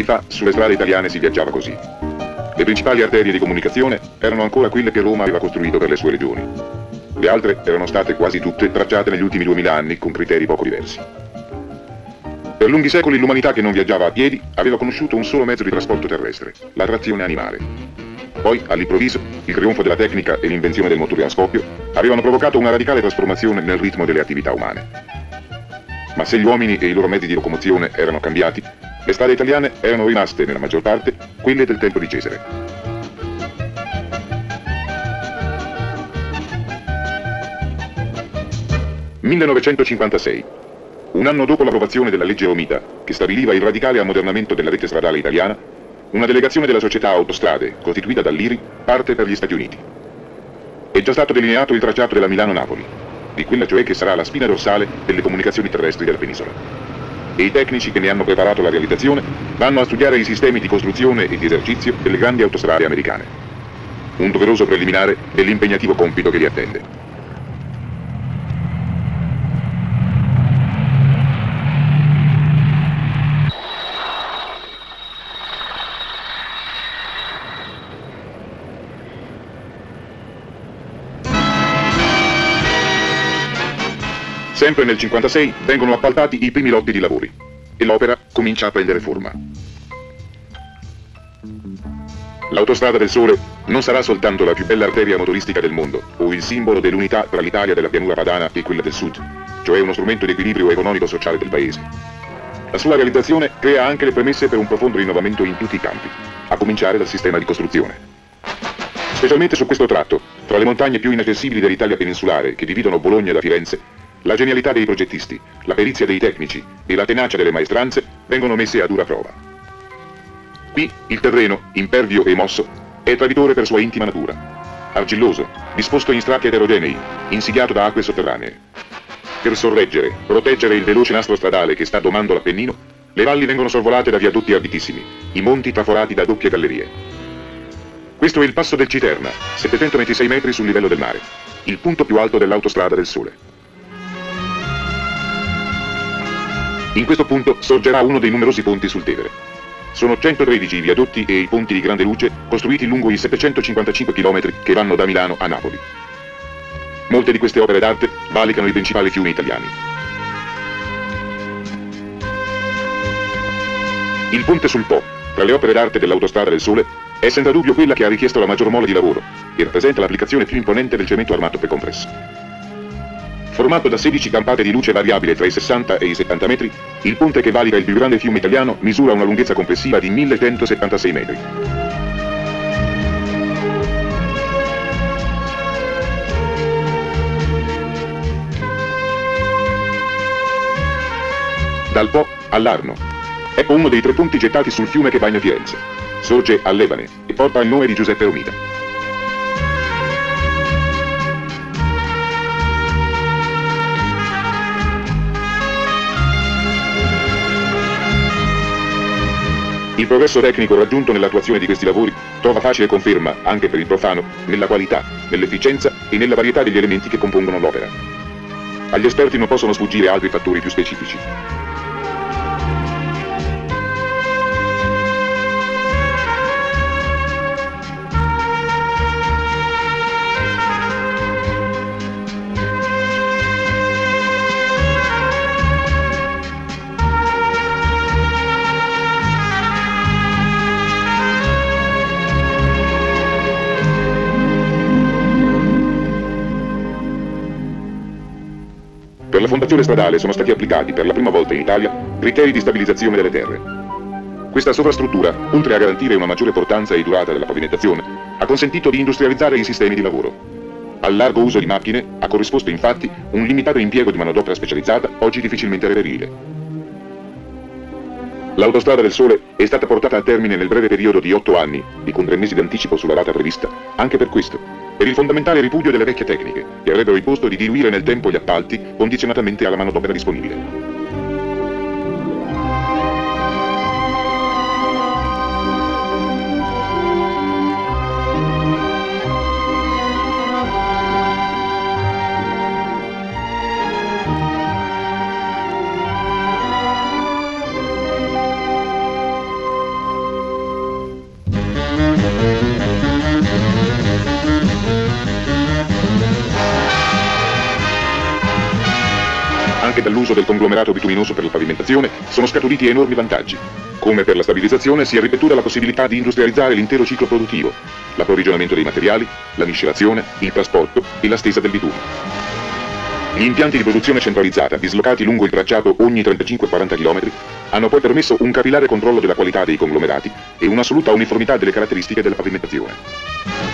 Anni fa sulle strade italiane si viaggiava così. Le principali arterie di comunicazione erano ancora quelle che Roma aveva costruito per le sue regioni. Le altre erano state quasi tutte tracciate negli ultimi 2000 anni con criteri poco diversi. Per lunghi secoli l'umanità che non viaggiava a piedi aveva conosciuto un solo mezzo di trasporto terrestre, la trazione animale. Poi, all'improvviso, il trionfo della tecnica e l'invenzione del motore a scoppio avevano provocato una radicale trasformazione nel ritmo delle attività umane. Ma se gli uomini e i loro mezzi di locomozione erano cambiati, le strade italiane erano rimaste, nella maggior parte, quelle del tempo di Cesare. «1956. Un anno dopo l'approvazione della legge Romita, che stabiliva il radicale ammodernamento della rete stradale italiana, una delegazione della società Autostrade, costituita dall'IRI, parte per gli Stati Uniti. È già stato delineato il tracciato della Milano-Napoli, di quella cioè che sarà la spina dorsale delle comunicazioni terrestri della penisola. E i tecnici che ne hanno preparato la realizzazione vanno a studiare i sistemi di costruzione e di esercizio delle grandi autostrade americane. Un doveroso preliminare dell'impegnativo compito che li attende. Sempre nel 56 vengono appaltati i primi lotti di lavori e l'opera comincia a prendere forma. L'autostrada del Sole non sarà soltanto la più bella arteria motoristica del mondo o il simbolo dell'unità tra l'Italia della pianura padana e quella del sud, cioè uno strumento di equilibrio economico-sociale del paese. La sua realizzazione crea anche le premesse per un profondo rinnovamento in tutti i campi, a cominciare dal sistema di costruzione. Specialmente su questo tratto, tra le montagne più inaccessibili dell'Italia peninsulare che dividono Bologna da Firenze, la genialità dei progettisti, la perizia dei tecnici e la tenacia delle maestranze vengono messe a dura prova. Qui il terreno, impervio e mosso, è traditore per sua intima natura. Argilloso, disposto in strati eterogenei, insidiato da acque sotterranee. Per sorreggere, proteggere il veloce nastro stradale che sta domando l'Appennino, le valli vengono sorvolate da viadotti arditissimi, i monti traforati da doppie gallerie. Questo è il passo del Citerna, 726 metri sul livello del mare, il punto più alto dell'autostrada del Sole. In questo punto sorgerà uno dei numerosi ponti sul Tevere. Sono 113 i viadotti e i ponti di grande luce costruiti lungo i 755 km che vanno da Milano a Napoli. Molte di queste opere d'arte valicano i principali fiumi italiani. Il ponte sul Po, tra le opere d'arte dell'autostrada del Sole, è senza dubbio quella che ha richiesto la maggior mole di lavoro e rappresenta l'applicazione più imponente del cemento armato precompresso. Formato da 16 campate di luce variabile tra i 60 e i 70 metri, il ponte che valica il più grande fiume italiano misura una lunghezza complessiva di 1176 metri. Dal Po all'Arno. Ecco uno dei tre ponti gettati sul fiume che bagna Firenze. Sorge a Levane e porta il nome di Giuseppe Romita. Il progresso tecnico raggiunto nell'attuazione di questi lavori trova facile conferma, anche per il profano, nella qualità, nell'efficienza e nella varietà degli elementi che compongono l'opera. Agli esperti non possono sfuggire altri fattori più specifici. Fondazione stradale sono stati applicati per la prima volta in Italia criteri di stabilizzazione delle terre. Questa sovrastruttura, oltre a garantire una maggiore portanza e durata della pavimentazione, ha consentito di industrializzare i sistemi di lavoro. Al largo uso di macchine ha corrisposto infatti un limitato impiego di manodopera specializzata, oggi difficilmente reperibile. L'autostrada del Sole è stata portata a termine nel breve periodo di otto anni e con tre mesi d'anticipo sulla data prevista, anche per questo, per il fondamentale ripudio delle vecchie tecniche, che avrebbero imposto di diluire nel tempo gli appalti condizionatamente alla manodopera disponibile. Anche dall'uso del conglomerato bituminoso per la pavimentazione sono scaturiti enormi vantaggi. Come per la stabilizzazione si è ripetuta la possibilità di industrializzare l'intero ciclo produttivo, l'approvvigionamento dei materiali, la miscelazione, il trasporto e la stesa del bitume. Gli impianti di produzione centralizzata, dislocati lungo il tracciato ogni 35-40 km, hanno poi permesso un capillare controllo della qualità dei conglomerati e un'assoluta uniformità delle caratteristiche della pavimentazione.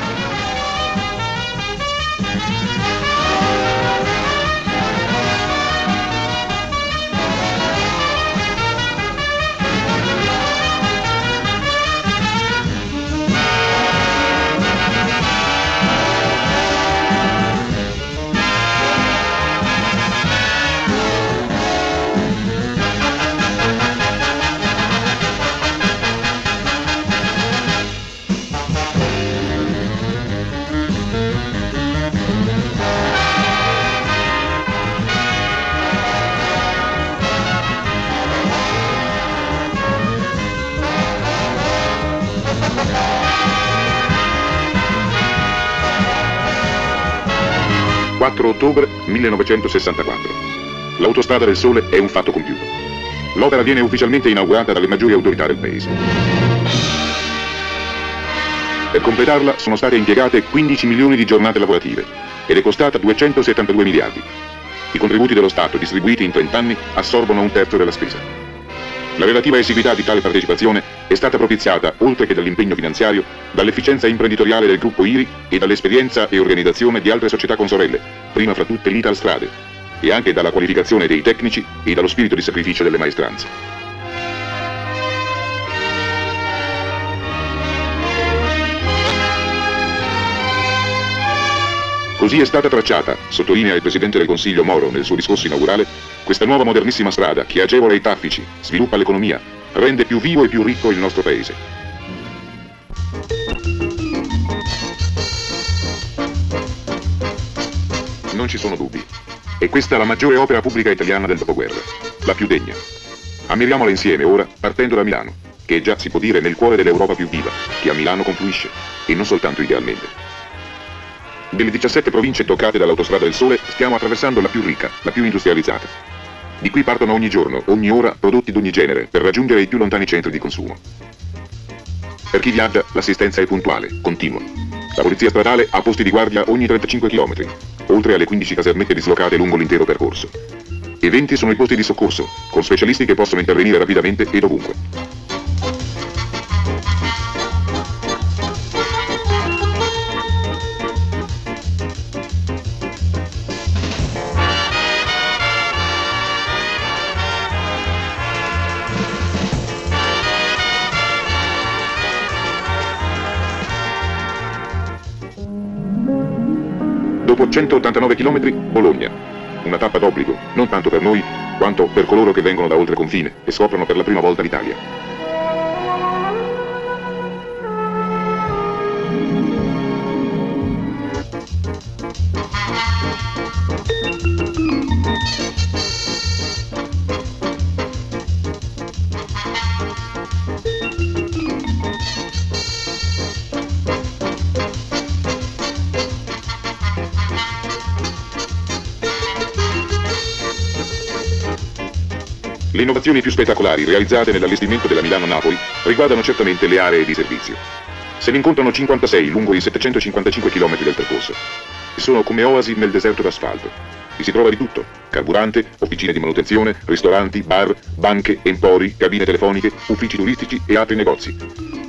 ...4 ottobre 1964. L'autostrada del Sole è un fatto compiuto. L'opera viene ufficialmente inaugurata dalle maggiori autorità del paese. Per completarla sono state impiegate 15 milioni di giornate lavorative ed è costata 272 miliardi. I contributi dello Stato distribuiti in 30 anni assorbono un terzo della spesa. La relativa esiguità di tale partecipazione è stata propiziata, oltre che dall'impegno finanziario, dall'efficienza imprenditoriale del gruppo IRI e dall'esperienza e organizzazione di altre società consorelle, prima fra tutte l'Ital Strade, e anche dalla qualificazione dei tecnici e dallo spirito di sacrificio delle maestranze. Così è stata tracciata, sottolinea il Presidente del Consiglio Moro nel suo discorso inaugurale, questa nuova modernissima strada che agevola i traffici, sviluppa l'economia, rende più vivo e più ricco il nostro paese. Non ci sono dubbi. E questa è la maggiore opera pubblica italiana del dopoguerra, la più degna. Ammiriamola insieme ora, partendo da Milano, che già si può dire nel cuore dell'Europa più viva, che a Milano confluisce, e non soltanto idealmente. Delle 17 province toccate dall'autostrada del Sole, stiamo attraversando la più ricca, la più industrializzata. Di qui partono ogni giorno, ogni ora, prodotti d'ogni genere, per raggiungere i più lontani centri di consumo. Per chi viaggia, l'assistenza è puntuale, continua. La polizia stradale ha posti di guardia ogni 35 km, oltre alle 15 casermette dislocate lungo l'intero percorso. E 20 sono i posti di soccorso, con specialisti che possono intervenire rapidamente e dovunque. Dopo 189 km, Bologna. Una tappa d'obbligo, non tanto per noi, quanto per coloro che vengono da oltre confine e scoprono per la prima volta l'Italia. Le innovazioni più spettacolari realizzate nell'allestimento della Milano-Napoli riguardano certamente le aree di servizio. Se ne incontrano 56 lungo i 755 km del percorso sono come oasi nel deserto d'asfalto. Vi si trova di tutto. Carburante, officine di manutenzione, ristoranti, bar, banche, empori, cabine telefoniche, uffici turistici e altri negozi.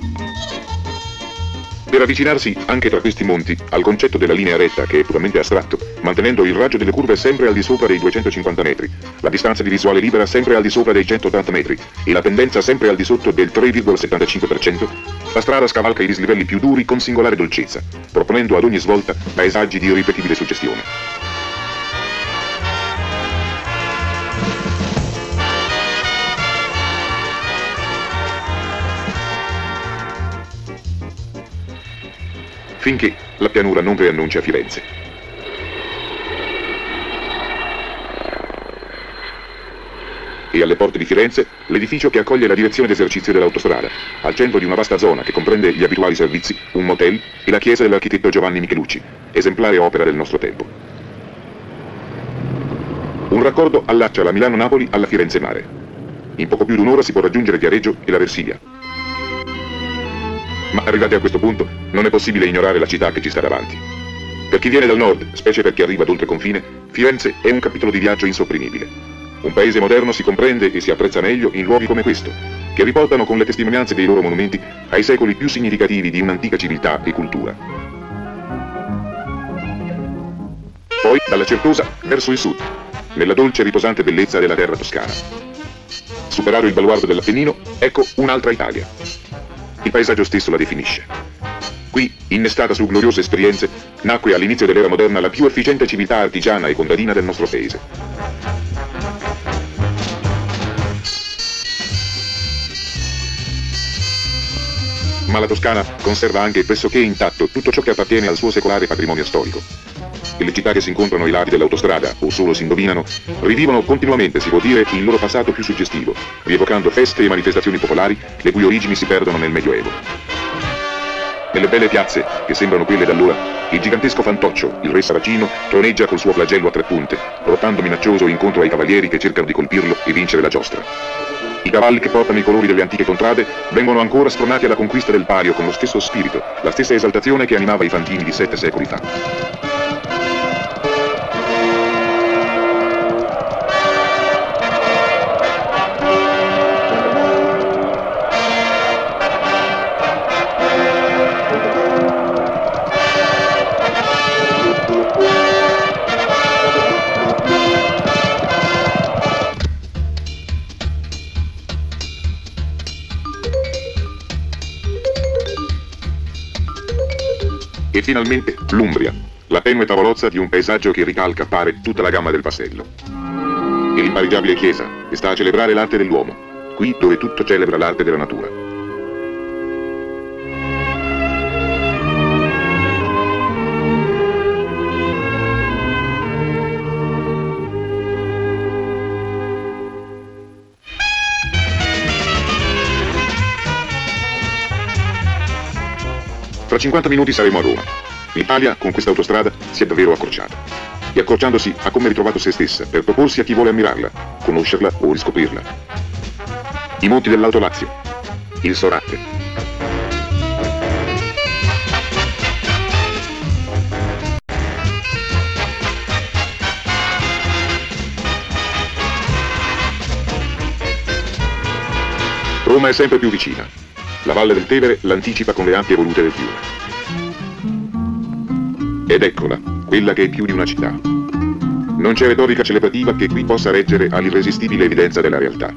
Per avvicinarsi anche tra questi monti al concetto della linea retta, che è puramente astratto, mantenendo il raggio delle curve sempre al di sopra dei 250 metri, la distanza di visuale libera sempre al di sopra dei 180 metri e la pendenza sempre al di sotto del 3,75%, la strada scavalca i dislivelli più duri con singolare dolcezza, proponendo ad ogni svolta paesaggi di irripetibile suggestione. Finché la pianura non preannuncia Firenze. E alle porte di Firenze, l'edificio che accoglie la direzione d'esercizio dell'autostrada, al centro di una vasta zona che comprende gli abituali servizi, un motel e la chiesa dell'architetto Giovanni Michelucci, esemplare opera del nostro tempo. Un raccordo allaccia la Milano-Napoli alla Firenze-Mare. In poco più di un'ora si può raggiungere Viareggio e la Versilia. Ma arrivati a questo punto, non è possibile ignorare la città che ci sta davanti. Per chi viene dal nord, specie per chi arriva ad oltre confine, Firenze è un capitolo di viaggio insopprimibile. Un paese moderno si comprende e si apprezza meglio in luoghi come questo, che riportano con le testimonianze dei loro monumenti ai secoli più significativi di un'antica civiltà e cultura. Poi dalla Certosa verso il sud, nella dolce e riposante bellezza della terra toscana. Superato il baluardo dell'Appennino, ecco un'altra Italia. Il paesaggio stesso la definisce. Qui, innestata su gloriose esperienze, nacque all'inizio dell'era moderna la più efficiente civiltà artigiana e contadina del nostro paese. Ma la Toscana conserva anche pressoché intatto tutto ciò che appartiene al suo secolare patrimonio storico. E le città che si incontrano ai lati dell'autostrada, o solo si indovinano, rivivono continuamente, si può dire, il loro passato più suggestivo, rievocando feste e manifestazioni popolari le cui origini si perdono nel Medioevo. Nelle belle piazze, che sembrano quelle d'allora, il gigantesco fantoccio, il re saracino, troneggia col suo flagello a tre punte, rotando minaccioso incontro ai cavalieri che cercano di colpirlo e vincere la giostra. I cavalli che portano i colori delle antiche contrade vengono ancora spronati alla conquista del pario con lo stesso spirito, la stessa esaltazione che animava i fantini di sette secoli fa. E finalmente l'Umbria, la tenue tavolozza di un paesaggio che ricalca, pare, tutta la gamma del pastello. E l'impareggiabile chiesa, che sta a celebrare l'arte dell'uomo, qui dove tutto celebra l'arte della natura. Fra 50 minuti saremo a Roma. L'Italia, con questa autostrada, si è davvero accorciata. E accorciandosi ha come ritrovato se stessa per proporsi a chi vuole ammirarla, conoscerla o riscoprirla. I monti dell'Alto Lazio. Il Soracte. Roma è sempre più vicina. La valle del Tevere l'anticipa con le ampie volute del fiume. Ed eccola, quella che è più di una città. Non c'è retorica celebrativa che qui possa reggere all'irresistibile evidenza della realtà,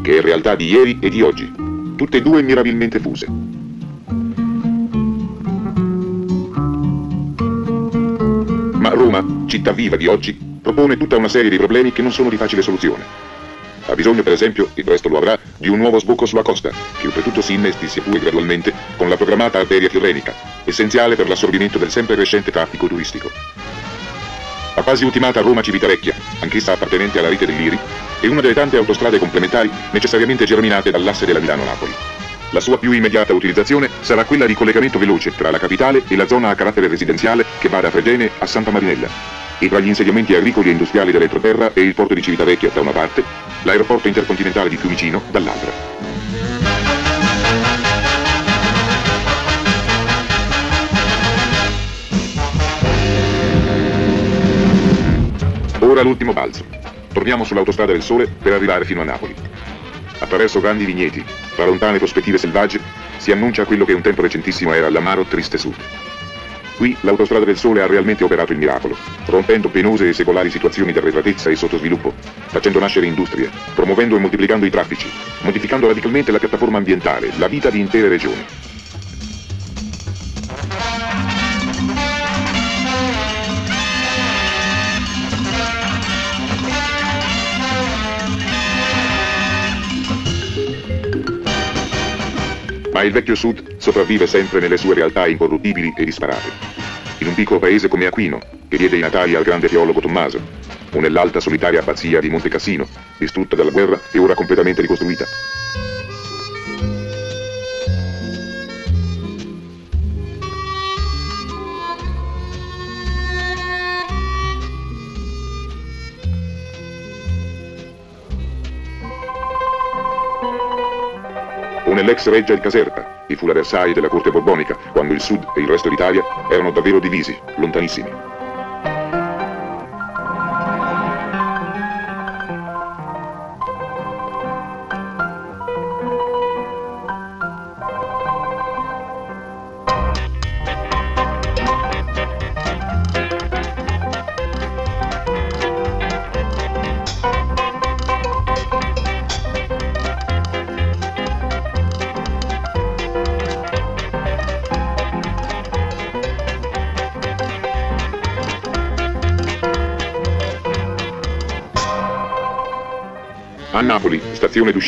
che è realtà di ieri e di oggi, tutte e due mirabilmente fuse. Ma Roma, città viva di oggi, propone tutta una serie di problemi che non sono di facile soluzione. Ha bisogno, per esempio, e presto lo avrà, di un nuovo sbocco sulla costa, che oltretutto si innesti sia gradualmente con la programmata arteria tirrenica, essenziale per l'assorbimento del sempre crescente traffico turistico. La quasi ultimata Roma-Civitavecchia, anch'essa appartenente alla rete dell'Iri, è una delle tante autostrade complementari necessariamente germinate dall'asse della Milano-Napoli. La sua più immediata utilizzazione sarà quella di collegamento veloce tra la capitale e la zona a carattere residenziale che va da Fregene a Santa Marinella, e tra gli insediamenti agricoli e industriali dell'entroterra e il porto di Civitavecchia da una parte, l'aeroporto intercontinentale di Fiumicino dall'altra. ora l'ultimo balzo. Torniamo sull'autostrada del Sole per arrivare fino a Napoli. Attraverso grandi vigneti, tra lontane prospettive selvagge, si annuncia quello che un tempo recentissimo era l'amaro triste sud. Qui l'autostrada del Sole ha realmente operato il miracolo, rompendo penose e secolari situazioni di arretratezza e sottosviluppo, facendo nascere industrie, promuovendo e moltiplicando i traffici, modificando radicalmente la piattaforma ambientale, la vita di intere regioni. Ma il vecchio Sud sopravvive sempre nelle sue realtà incorruttibili e disparate. In un piccolo paese come Aquino, che diede i natali al grande teologo Tommaso, o nell'alta solitaria abbazia di Monte Cassino, distrutta dalla guerra e ora completamente ricostruita. O nell'ex reggia di Caserta, che fu la Versailles della corte borbonica, quando il sud e il resto d'Italia erano davvero divisi, lontanissimi.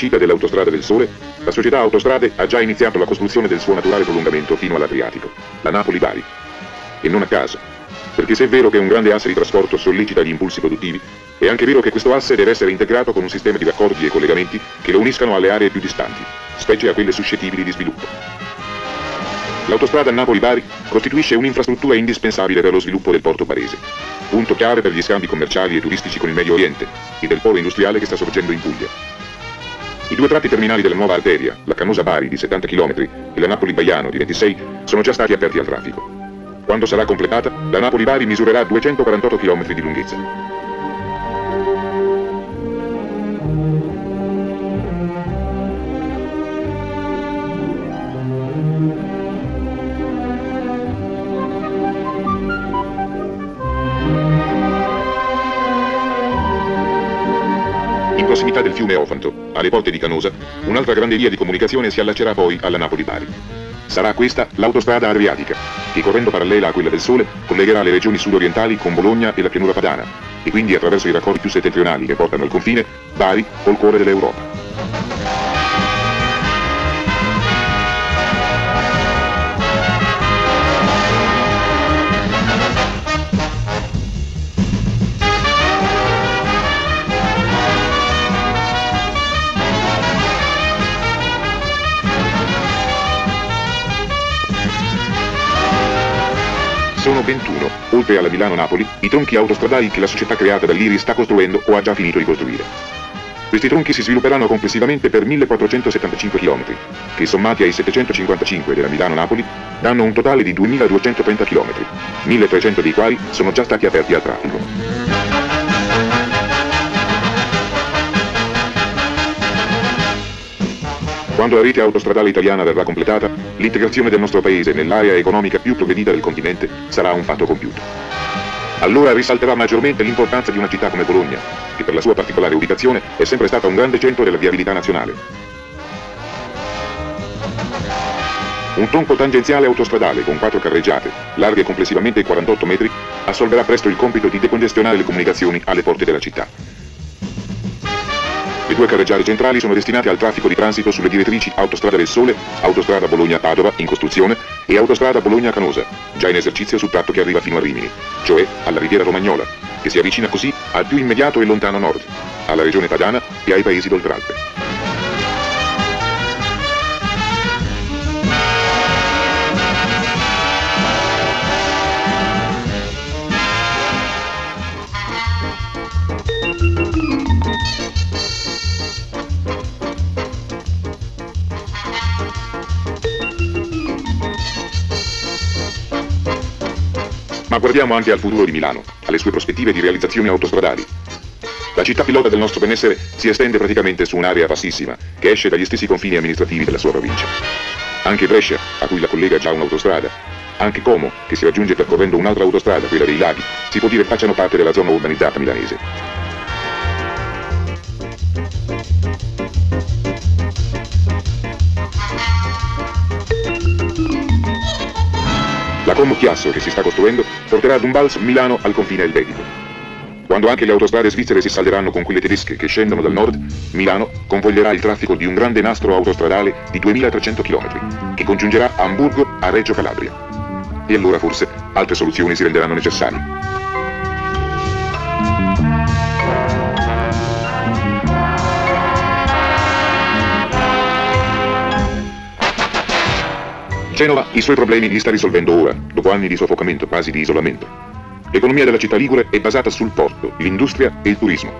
D'uscita dell'autostrada del Sole, la società Autostrade ha già iniziato la costruzione del suo naturale prolungamento fino all'Adriatico, la Napoli-Bari. E non a caso, perché se è vero che un grande asse di trasporto sollecita gli impulsi produttivi, è anche vero che questo asse deve essere integrato con un sistema di raccordi e collegamenti che lo uniscano alle aree più distanti, specie a quelle suscettibili di sviluppo. L'autostrada Napoli-Bari costituisce un'infrastruttura indispensabile per lo sviluppo del porto barese, punto chiave per gli scambi commerciali e turistici con il Medio Oriente e del polo industriale che sta sorgendo in Puglia. I due tratti terminali della nuova arteria, la Canosa-Bari di 70 km e la Napoli-Baiano di 26, sono già stati aperti al traffico. Quando sarà completata, la Napoli-Bari misurerà 248 km di lunghezza. Prossimità del fiume Ofanto, alle porte di Canosa, un'altra grande via di comunicazione si allaccerà poi alla Napoli-Bari. Sarà questa l'autostrada adriatica, che correndo parallela a quella del Sole, collegherà le regioni sudorientali con Bologna e la pianura padana, e quindi attraverso i raccordi più settentrionali che portano al confine, Bari col cuore dell'Europa. 21, oltre alla Milano-Napoli, i tronchi autostradali che la società creata dall'Iri sta costruendo o ha già finito di costruire. Questi tronchi si svilupperanno complessivamente per 1475 km, che sommati ai 755 della Milano-Napoli danno un totale di 2230 km, 1300 dei quali sono già stati aperti al traffico. Quando la rete autostradale italiana verrà completata, l'integrazione del nostro paese nell'area economica più progredita del continente sarà un fatto compiuto. Allora risalterà maggiormente l'importanza di una città come Bologna, che per la sua particolare ubicazione è sempre stata un grande centro della viabilità nazionale. Un tronco tangenziale autostradale con quattro carreggiate, larghe complessivamente 48 metri, assolverà presto il compito di decongestionare le comunicazioni alle porte della città. Due carreggiate centrali sono destinate al traffico di transito sulle direttrici Autostrada del Sole, Autostrada Bologna-Padova in costruzione e Autostrada Bologna-Canosa, già in esercizio sul tratto che arriva fino a Rimini, cioè alla riviera romagnola, che si avvicina così al più immediato e lontano nord, alla regione padana e ai paesi d'Oltralpe. Ma guardiamo anche al futuro di Milano, alle sue prospettive di realizzazioni autostradali. La città pilota del nostro benessere si estende praticamente su un'area vastissima, che esce dagli stessi confini amministrativi della sua provincia. Anche Brescia, a cui la collega già un'autostrada, anche Como, che si raggiunge percorrendo un'altra autostrada, quella dei laghi, si può dire facciano parte della zona urbanizzata milanese. La Como Chiasso che si sta costruendo porterà ad un Vals Milano al confine elvetico. Quando anche le autostrade svizzere si salderanno con quelle tedesche che scendono dal nord, Milano convoglierà il traffico di un grande nastro autostradale di 2300 km, che congiungerà Amburgo a Reggio Calabria. E allora forse altre soluzioni si renderanno necessarie. Genova i suoi problemi li sta risolvendo ora, dopo anni di soffocamento, quasi di isolamento. L'economia della città ligure è basata sul porto, l'industria e il turismo,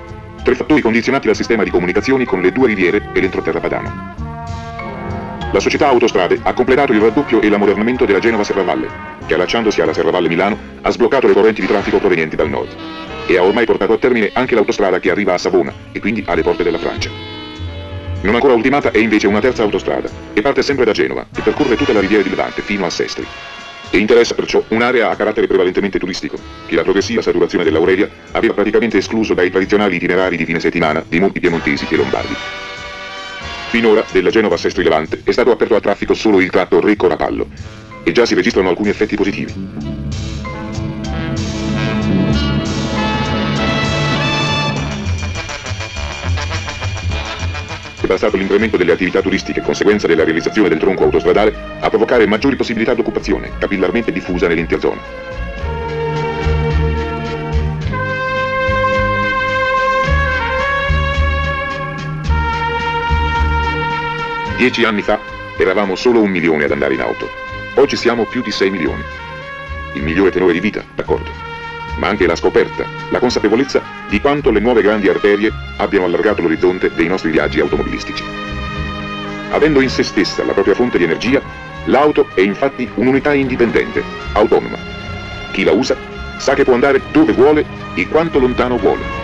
tre fattori condizionati dal sistema di comunicazioni con le due riviere e l'entroterra padano. La società Autostrade ha completato il raddoppio e l'ammodernamento della Genova Serravalle, che allacciandosi alla Serravalle Milano ha sbloccato le correnti di traffico provenienti dal nord e ha ormai portato a termine anche l'autostrada che arriva a Savona e quindi alle porte della Francia. Non ancora ultimata è invece una terza autostrada, che parte sempre da Genova e percorre tutta la riviera di Levante fino a Sestri. E interessa perciò un'area a carattere prevalentemente turistico, che la progressiva saturazione dell'Aurelia aveva praticamente escluso dai tradizionali itinerari di fine settimana di molti piemontesi e lombardi. Finora, della Genova Sestri Levante, è stato aperto al traffico solo il tratto Recco-Rapallo, e già si registrano alcuni effetti positivi. È bastato l'incremento delle attività turistiche conseguenza della realizzazione del tronco autostradale a provocare maggiori possibilità di occupazione, capillarmente diffusa nell'intera zona. Dieci anni fa eravamo solo un milione ad andare in auto. Oggi siamo più di 6 milioni. Il migliore tenore di vita, d'accordo. Ma anche la scoperta, la consapevolezza di quanto le nuove grandi arterie abbiano allargato l'orizzonte dei nostri viaggi automobilistici. Avendo in se stessa la propria fonte di energia, l'auto è infatti un'unità indipendente, autonoma. Chi la usa sa che può andare dove vuole e quanto lontano vuole.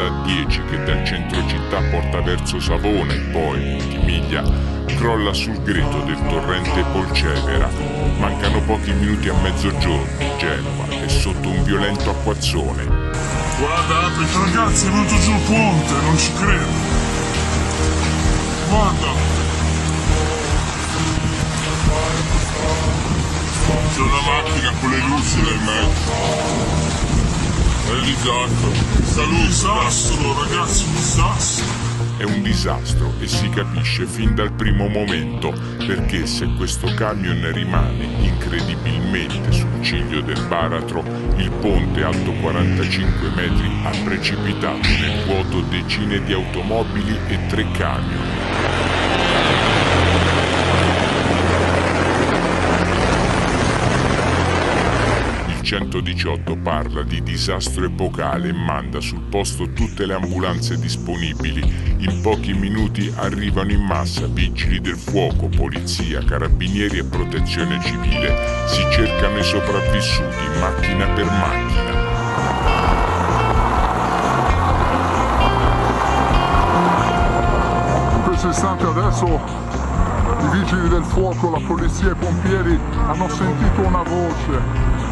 Dell'autostrada A10 che dal centro città porta verso Savona e poi, di miglia, crolla sul greto del torrente Polcevera. Mancano pochi minuti a mezzogiorno, Genova è sotto un violento acquazzone. Guarda, Apit, ragazzi, è venuto giù il ponte, non ci credo. Guarda. C'è una macchina con le luci nel mezzo. È il disastro. Saluto. Disastro, ragazzi, un disastro. È un disastro e si capisce fin dal primo momento perché se questo camion rimane incredibilmente sul ciglio del baratro, il ponte alto 45 metri ha precipitato nel vuoto decine di automobili e tre camion. 118 parla di disastro epocale e manda sul posto tutte le ambulanze disponibili. In pochi minuti arrivano in massa vigili del fuoco, polizia, carabinieri e protezione civile. Si cercano i sopravvissuti macchina per macchina. In questo istante adesso i vigili del fuoco, la polizia e i pompieri hanno sentito una voce.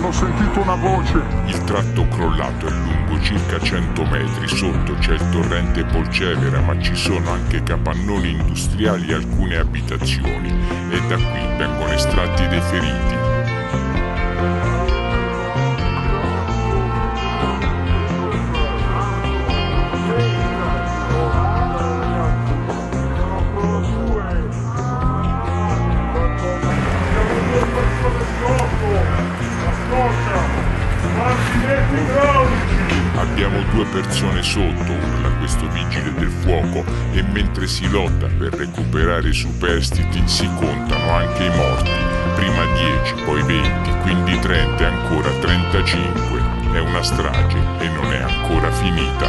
Hanno sentito una voce. Il tratto crollato è lungo circa 100 metri, sotto c'è il torrente Polcevera, ma ci sono anche capannoni industriali e alcune abitazioni e da qui vengono estratti dei feriti. Due persone sotto, urla questo vigile del fuoco, e mentre si lotta per recuperare i superstiti si contano anche i morti. Prima 10, poi 20, quindi 30 e ancora 35. È una strage e non è ancora finita.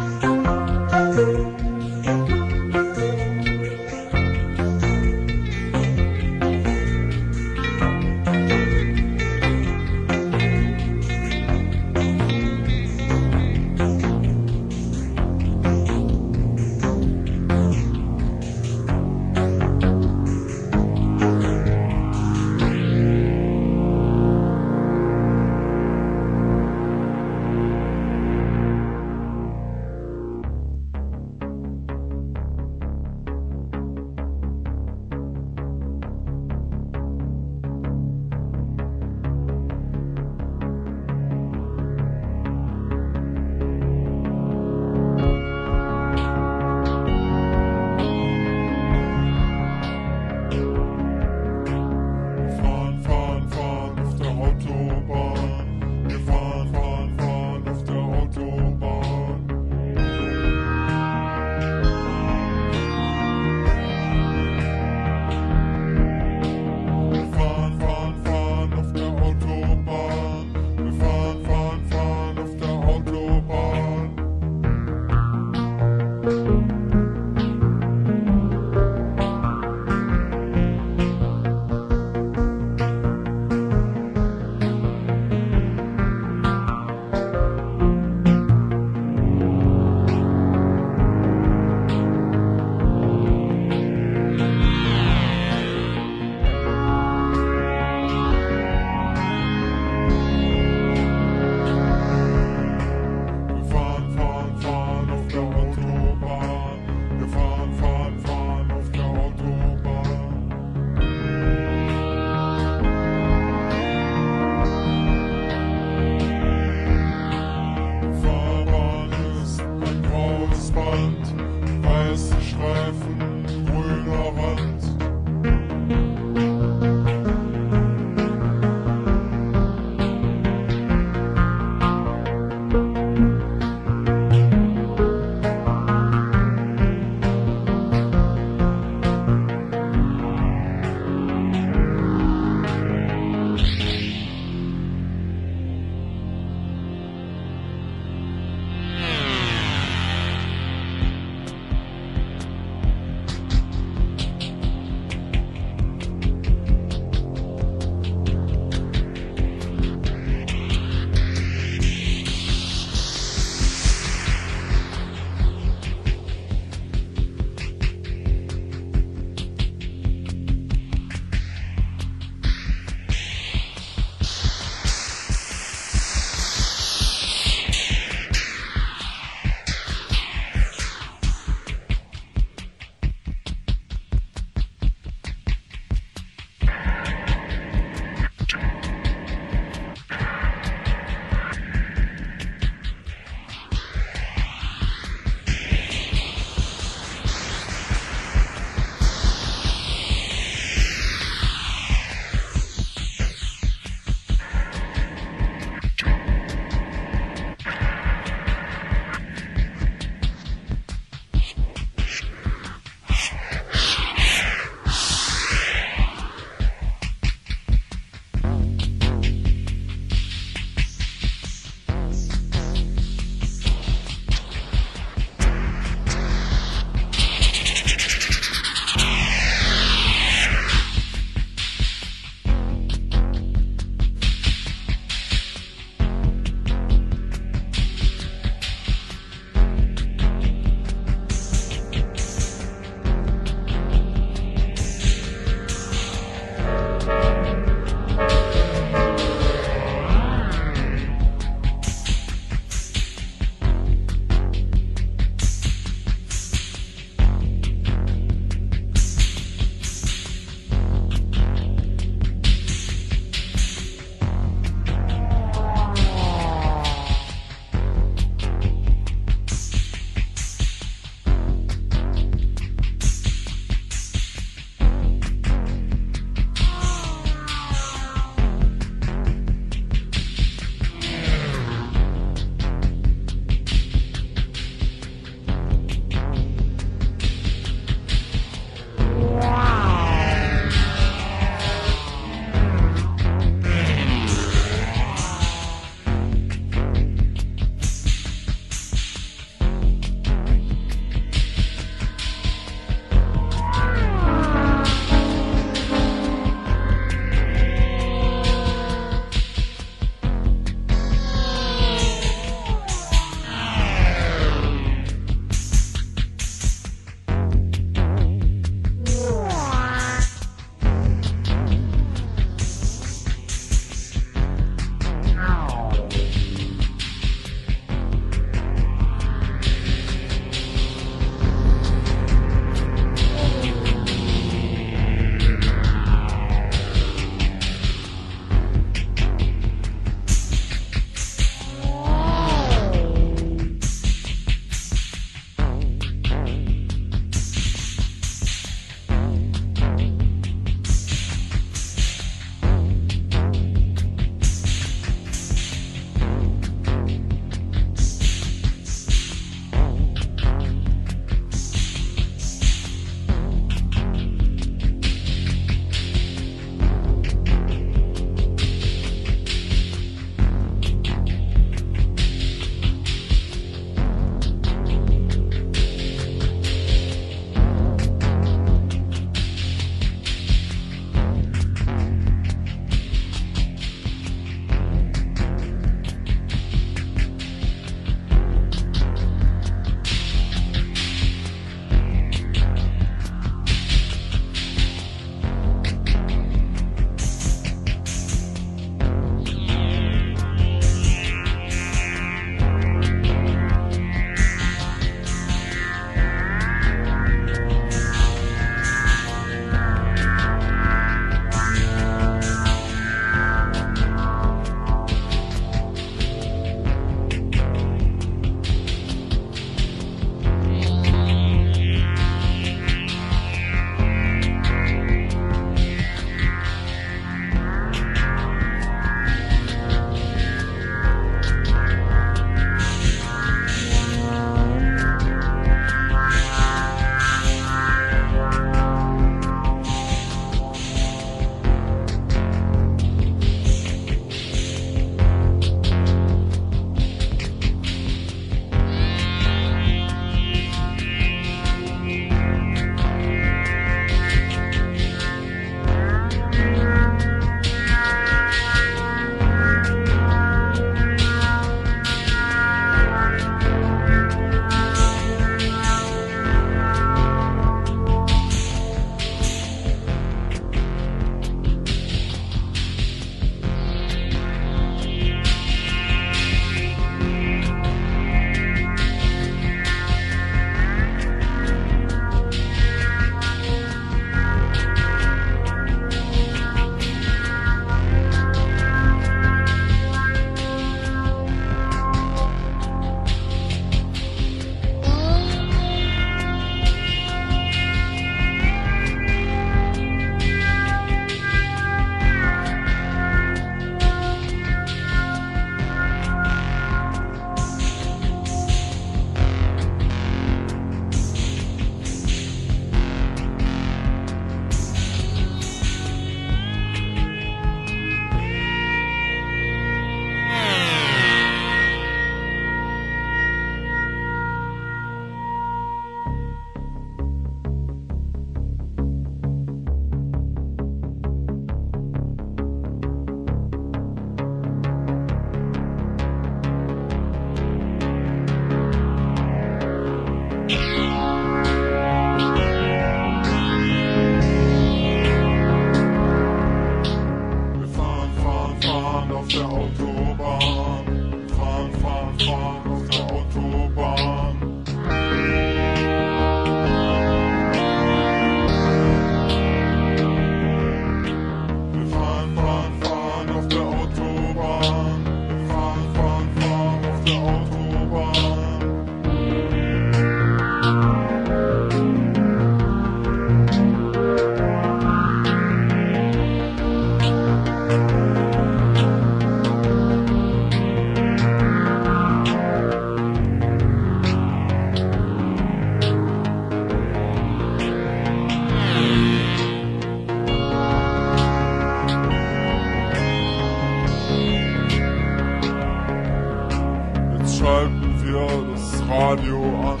schalten wir das Radio an.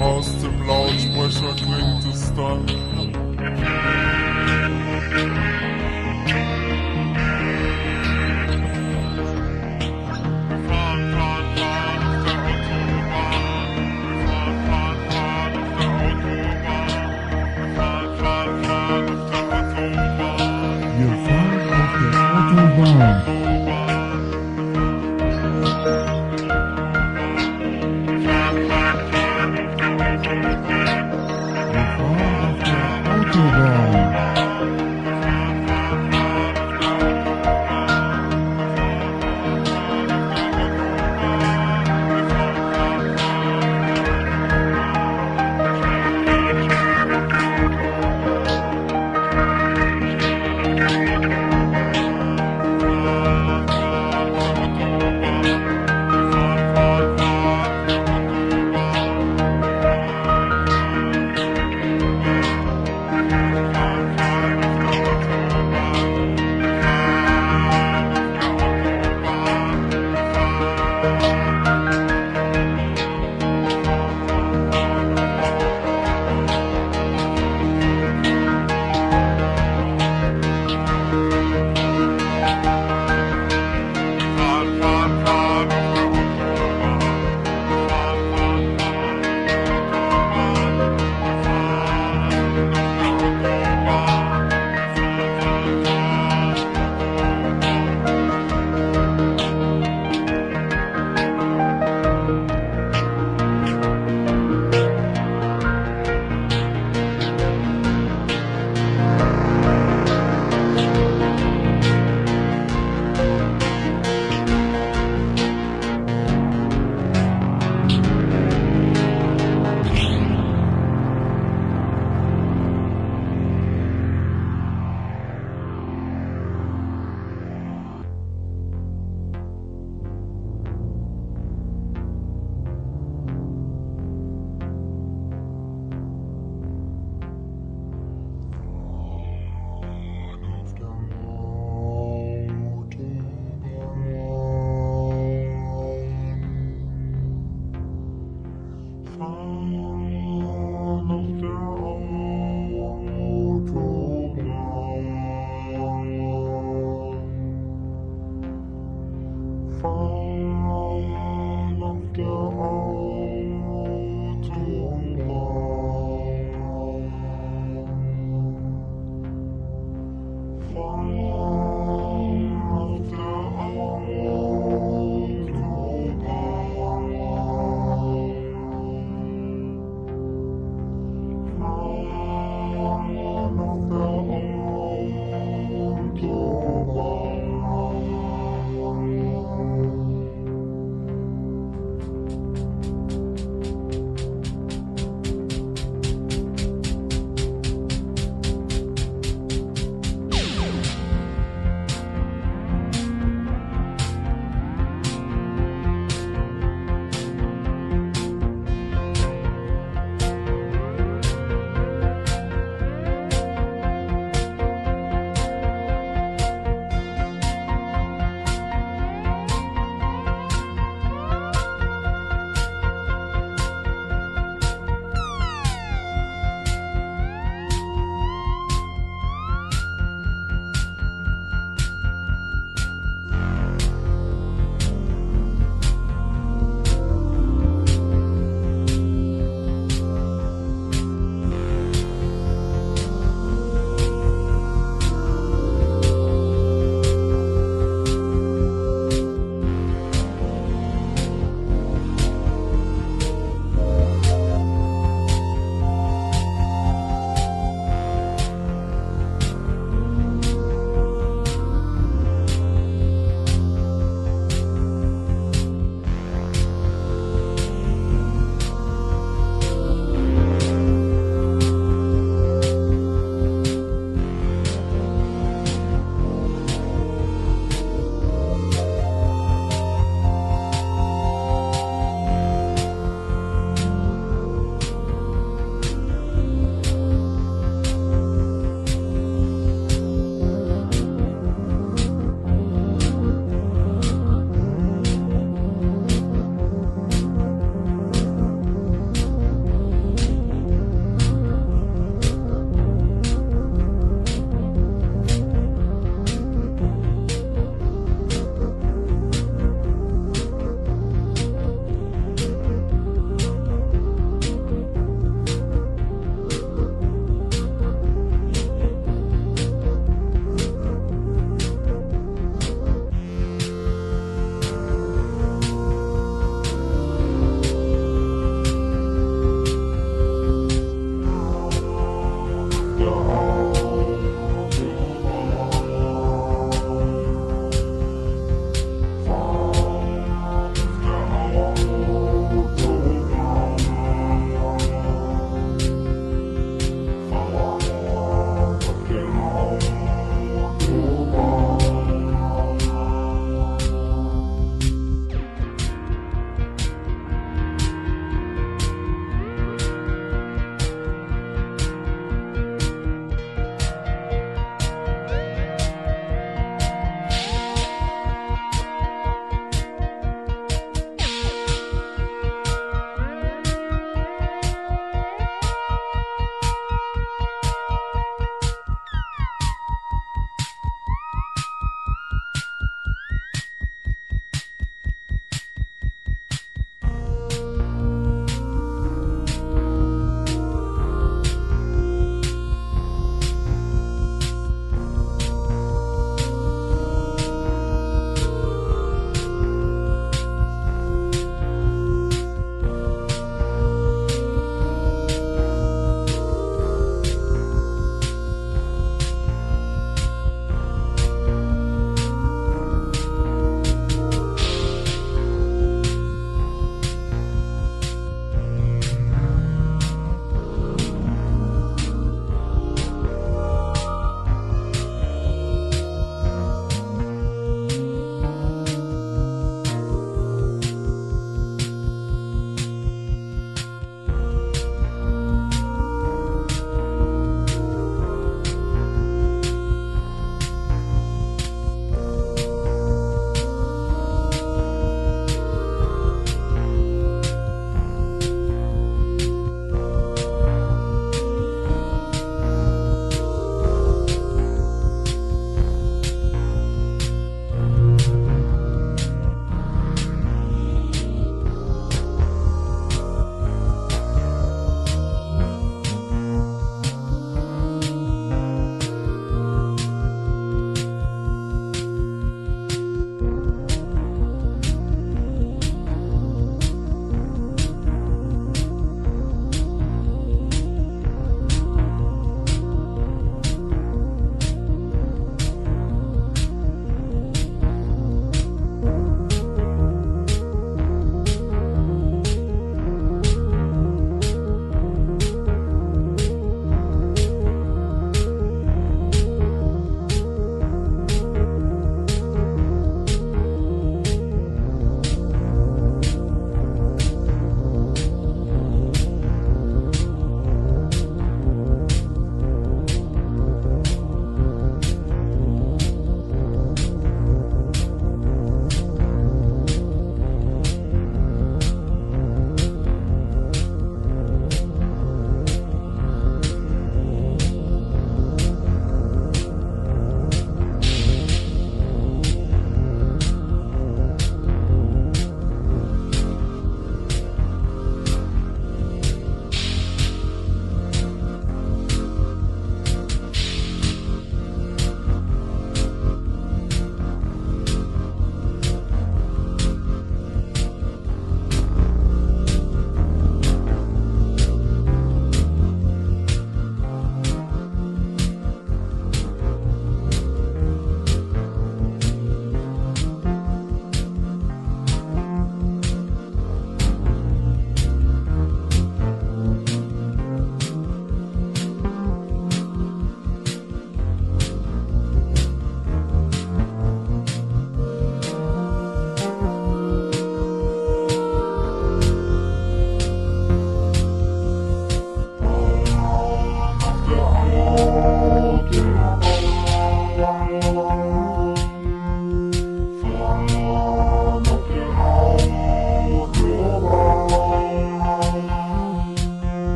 Aus dem Lautsprecher klingt es dann.